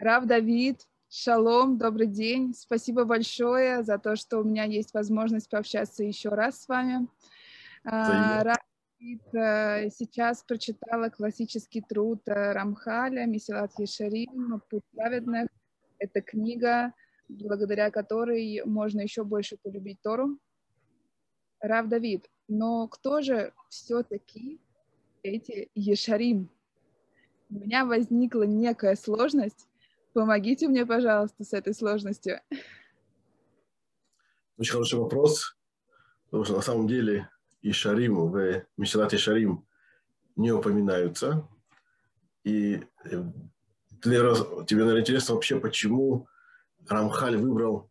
Рав Давид, шалом, добрый день. Спасибо большое за то, что у меня есть возможность пообщаться еще раз с вами. А, Рав Давид э, сейчас прочитала классический труд э, Рамхаля «Месилат Ешарим. Путь праведных». Это книга, благодаря которой можно еще больше полюбить Тору. Рав Давид, но кто же все-таки эти Ешарим? У меня возникла некая сложность, Помогите мне, пожалуйста, с этой сложностью. Очень хороший вопрос, потому что на самом деле и Шарим, в Мишелате Шарим не упоминаются. И э, тебе, наверное, интересно вообще, почему Рамхаль выбрал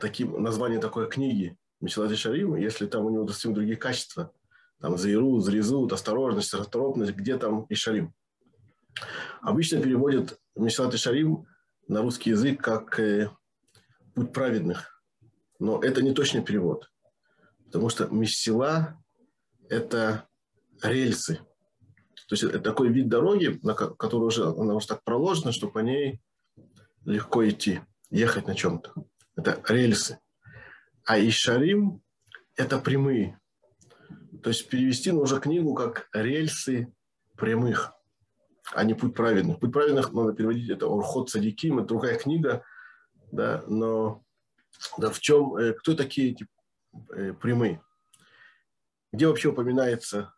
таким, название такой книги Мишелате Шарим, если там у него совсем другие качества. Там Заиру, Зрезут, осторожность, расторопность, где там и Шарим. Обычно переводят Мишелат и Шарим на русский язык как э, «путь праведных». Но это не точный перевод. Потому что Миссила – это рельсы. То есть это такой вид дороги, на которой уже, она уже так проложена, что по ней легко идти, ехать на чем-то. Это рельсы. А Ишарим – это прямые. То есть перевести нужно книгу как «рельсы прямых» а не «Путь праведных». «Путь праведных» надо переводить, это «Орхот Садиким», это другая книга, да, но да, в чем, э, кто такие эти э, прямые? Где вообще упоминается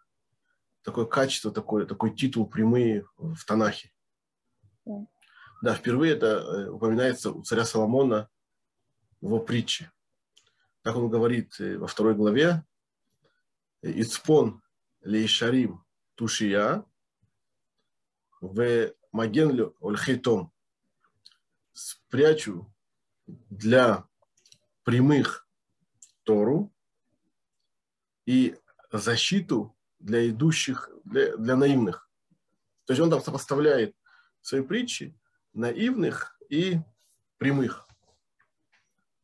такое качество, такой, такой титул прямые в Танахе? Да. да, впервые это э, упоминается у царя Соломона в притче. Так он говорит во второй главе, «Ицпон лейшарим тушия, в маген ольхейтом. Спрячу для прямых Тору и защиту для идущих, для, для наивных. То есть он там сопоставляет свои притчи наивных и прямых.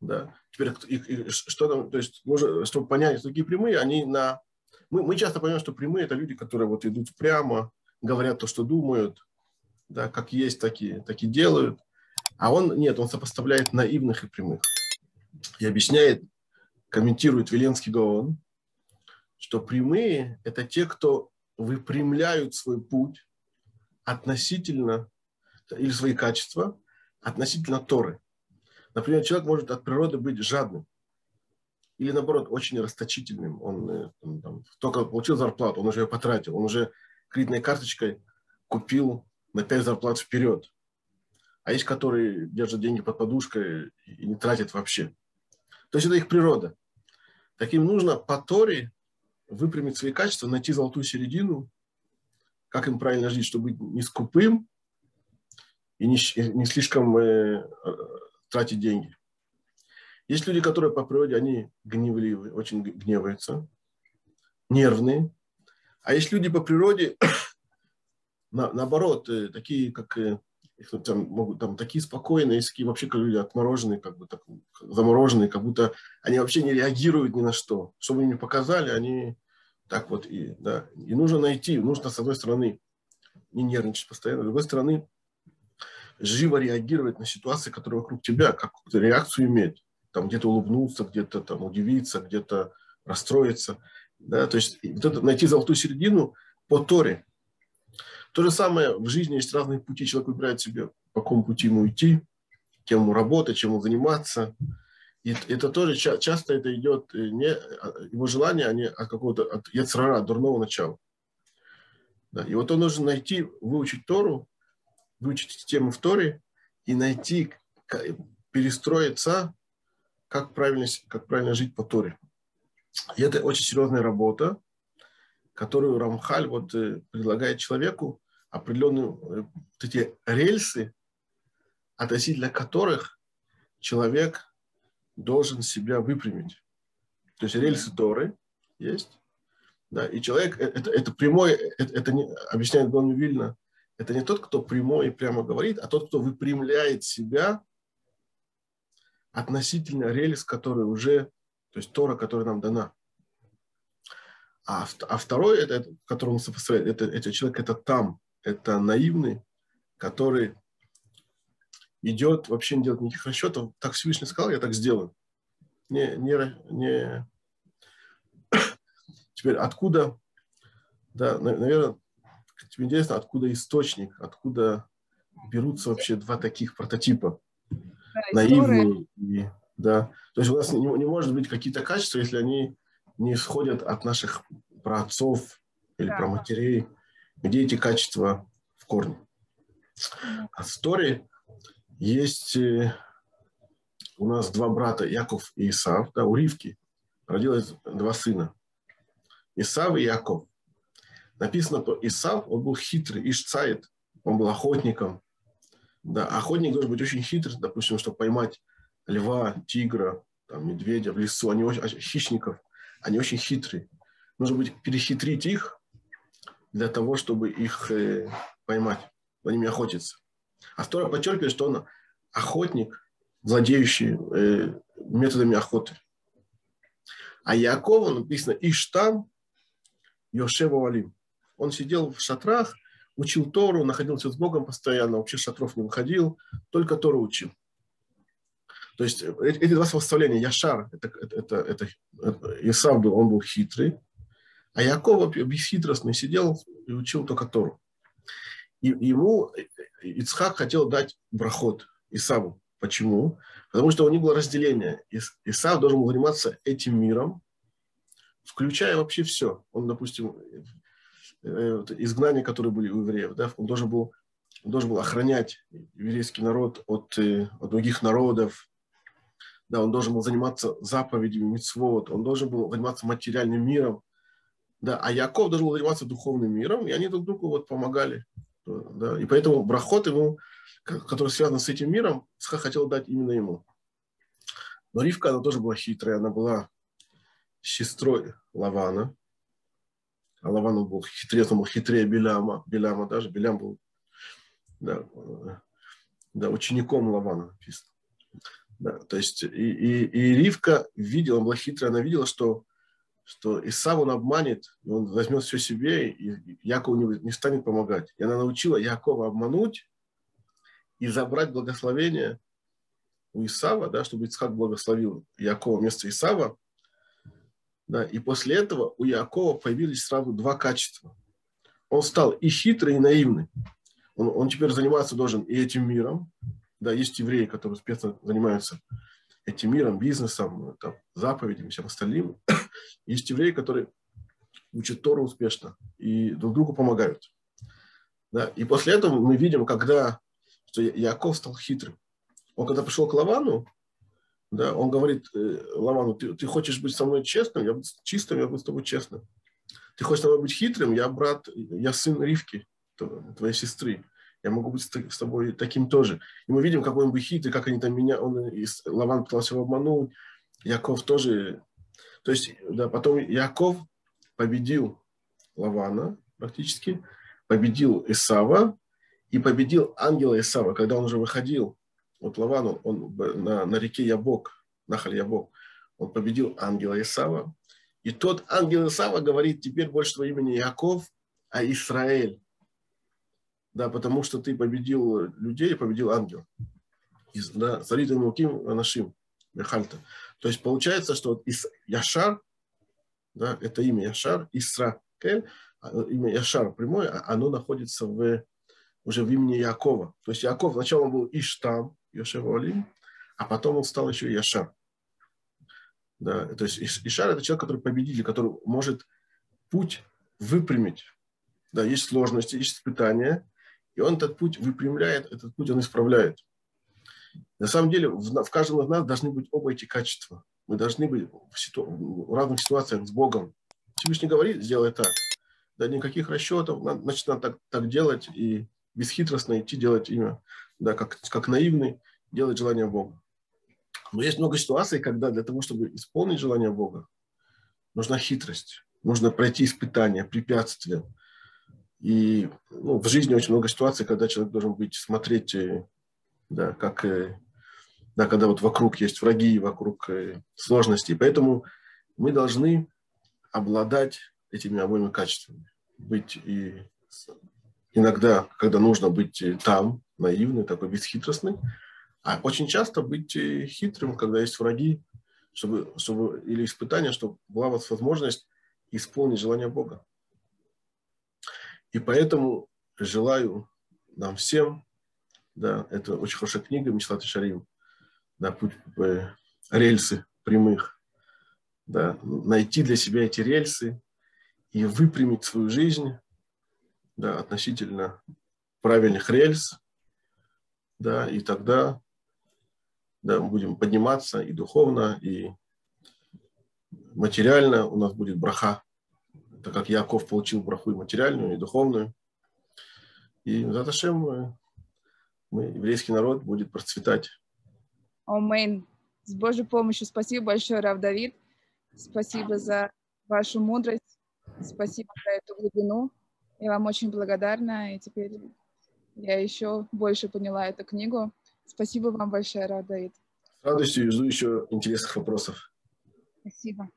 Да. Теперь, и, и, что там, то есть, можно, чтобы понять, что такие прямые, они на... Мы, мы часто понимаем, что прямые – это люди, которые вот идут прямо, говорят то, что думают, да, как есть, такие, такие делают. А он, нет, он сопоставляет наивных и прямых. И объясняет, комментирует Веленский Гаон, что прямые – это те, кто выпрямляют свой путь относительно, или свои качества относительно Торы. Например, человек может от природы быть жадным, или наоборот, очень расточительным. Он, э, там, только получил зарплату, он уже ее потратил, он уже кредитной карточкой купил на 5 зарплат вперед. А есть, которые держат деньги под подушкой и не тратят вообще. То есть это их природа. Таким нужно по Торе выпрямить свои качества, найти золотую середину, как им правильно жить, чтобы быть не скупым и не, не слишком э, тратить деньги. Есть люди, которые по природе, они гневливые, очень гневаются, нервные, а есть люди по природе, на, наоборот, э, такие, как э, там, могут, там, такие спокойные, есть такие вообще как люди отмороженные, как бы так, замороженные, как будто они вообще не реагируют ни на что. Что бы им не показали, они так вот и, да. И нужно найти, нужно, с одной стороны, не нервничать постоянно, с другой стороны, живо реагировать на ситуации, которые вокруг тебя, как реакцию иметь. Там где-то улыбнуться, где-то там удивиться, где-то расстроиться. Да? То есть вот это, найти золотую середину по Торе. То же самое в жизни есть разные пути. Человек выбирает себе, по какому пути ему идти, кем ему работать, чем ему заниматься. И это тоже часто это идет э, не его желание, а не от какого-то от яцрара, дурного начала. Да. И вот он должен найти, выучить Тору, выучить тему в Торе и найти, перестроиться, как правильно, как правильно жить по Торе. И это очень серьезная работа, которую Рамхаль вот э, предлагает человеку определенные э, вот эти рельсы, относительно которых человек должен себя выпрямить. То есть рельсы Торы есть, да, и человек, э, это, это прямой, это, это не, объясняет Гон Вильна, это не тот, кто прямой и прямо говорит, а тот, кто выпрямляет себя относительно рельс, который уже, то есть Тора, которая нам дана. А, а второй, это, это, которому сопоставляет, это, это человек, это там, это наивный, который идет, вообще не делает никаких расчетов, так Всевышний сказал, я так сделаю. Не, не, не... Теперь откуда, да, наверное, тебе интересно, откуда источник, откуда берутся вообще два таких прототипа. Да, наивные и, да. То есть у нас не, не может быть какие-то качества, если они не исходят от наших праотцов или да. праматерей, где эти качества в корне. А в Торе есть э, у нас два брата, Яков и Исав, да, у Ривки родилось два сына. Исав и Яков. Написано, что Исав, он был хитрый, Ишцает, он был охотником. Да, охотник должен быть очень хитрый, допустим, чтобы поймать льва, тигра, там, медведя в лесу, они очень, хищников, они очень хитрые. Нужно быть перехитрить их для того, чтобы их э, поймать, за ними охотиться. А второе подчеркивает, что он охотник, владеющий э, методами охоты. А Якова написано Иштам Йошева Валим. Он сидел в шатрах, учил Тору, находился с Богом постоянно, вообще шатров не выходил, только Тору учил. То есть э, эти два составления, Яшар, это, это, это, это, был, он был хитрый, а Яков бесхитростный сидел и учил только Тору. И ему Ицхак хотел дать брахот Исаву. Почему? Потому что у них было разделение. Исав должен был заниматься этим миром, включая вообще все. Он, допустим, э, изгнания, которые были у евреев, да, он должен был, он должен был охранять еврейский народ от, э, от других народов, да, он должен был заниматься заповедями, митцвот, он должен был заниматься материальным миром, да, а Яков должен был заниматься духовным миром, и они друг другу вот помогали. Да, и поэтому брахот ему, который связан с этим миром, Сха хотел дать именно ему. Но Ривка, она тоже была хитрая, она была сестрой Лавана. А Лаван был хитрец, он был хитрее Беляма. Беляма даже, Белям был да, да, учеником Лавана написано. То есть и, и, и Ривка видела, она была хитрая, она видела, что, что Исав он обманет, он возьмет все себе, и Якову не, не станет помогать. И она научила Якова обмануть и забрать благословение у Исава, да, чтобы Ицхак благословил Якова вместо Исава. Да, и после этого у Якова появились сразу два качества. Он стал и хитрый, и наивный. Он, он теперь заниматься должен и этим миром, да, есть евреи, которые успешно занимаются этим миром, бизнесом, там, заповедями, всем остальным. Есть евреи, которые учат Тору успешно и друг другу помогают. Да? И после этого мы видим, когда что Яков стал хитрым. Он когда пришел к Лавану, да, он говорит э, Лавану, ты, ты хочешь быть со мной честным, я буду чистым, я буду с тобой честным. Ты хочешь со мной быть хитрым, я брат, я сын Ривки, твоей сестры я могу быть с тобой таким тоже. И мы видим, какой он был хитрый, как они там меня, он, Лаван пытался его обмануть, Яков тоже. То есть, да, потом Яков победил Лавана практически, победил Исава и победил ангела Исава, когда он уже выходил от Лавана, он на, на реке Ябок, Нахаль Ябок, он победил ангела Исава. И тот ангел Исава говорит, теперь больше твое имени Яков, а Израиль да, потому что ты победил людей, победил ангел. Да, Царит Муким Нашим, Мехальта. То есть получается, что Яшар, да, это имя Яшар, Исракель, а, имя Яшар прямое, а оно находится в, уже в имени Якова. То есть Яков сначала был Иштам, Йошев а потом он стал еще Яшар. Да, то есть Ишар это человек, который победитель, который может путь выпрямить. Да, есть сложности, есть испытания, и он этот путь выпрямляет, этот путь он исправляет. На самом деле в, в каждом из нас должны быть оба эти качества. Мы должны быть в, ситу, в разных ситуациях с Богом. Всевышний говорит, сделай так. Да никаких расчетов, значит, надо так, так делать и бесхитростно идти делать имя, да, как, как наивный, делать желание Бога. Но есть много ситуаций, когда для того, чтобы исполнить желание Бога, нужна хитрость, нужно пройти испытания, препятствия, и ну, в жизни очень много ситуаций, когда человек должен быть, смотреть, э, да, как, э, да, когда вот вокруг есть враги, вокруг э, сложности. Поэтому мы должны обладать этими обоими качествами. Быть и иногда, когда нужно быть там, наивный, такой бесхитростный, А очень часто быть хитрым, когда есть враги, чтобы, чтобы, или испытания, чтобы была вас возможность исполнить желание Бога. И поэтому желаю нам всем, да, это очень хорошая книга Мишлат и Шарим, да, путь, э, рельсы прямых, да, найти для себя эти рельсы и выпрямить свою жизнь, да, относительно правильных рельс, да, и тогда да, мы будем подниматься и духовно, и материально у нас будет браха, так как Яков получил браху и материальную, и духовную. И за Ташем мы, мы, еврейский народ, будет процветать. Амин. С Божьей помощью спасибо большое, Рав Давид. Спасибо за вашу мудрость. Спасибо за эту глубину. Я вам очень благодарна. И теперь я еще больше поняла эту книгу. Спасибо вам большое, Рав Давид. С радостью жду еще интересных вопросов. Спасибо.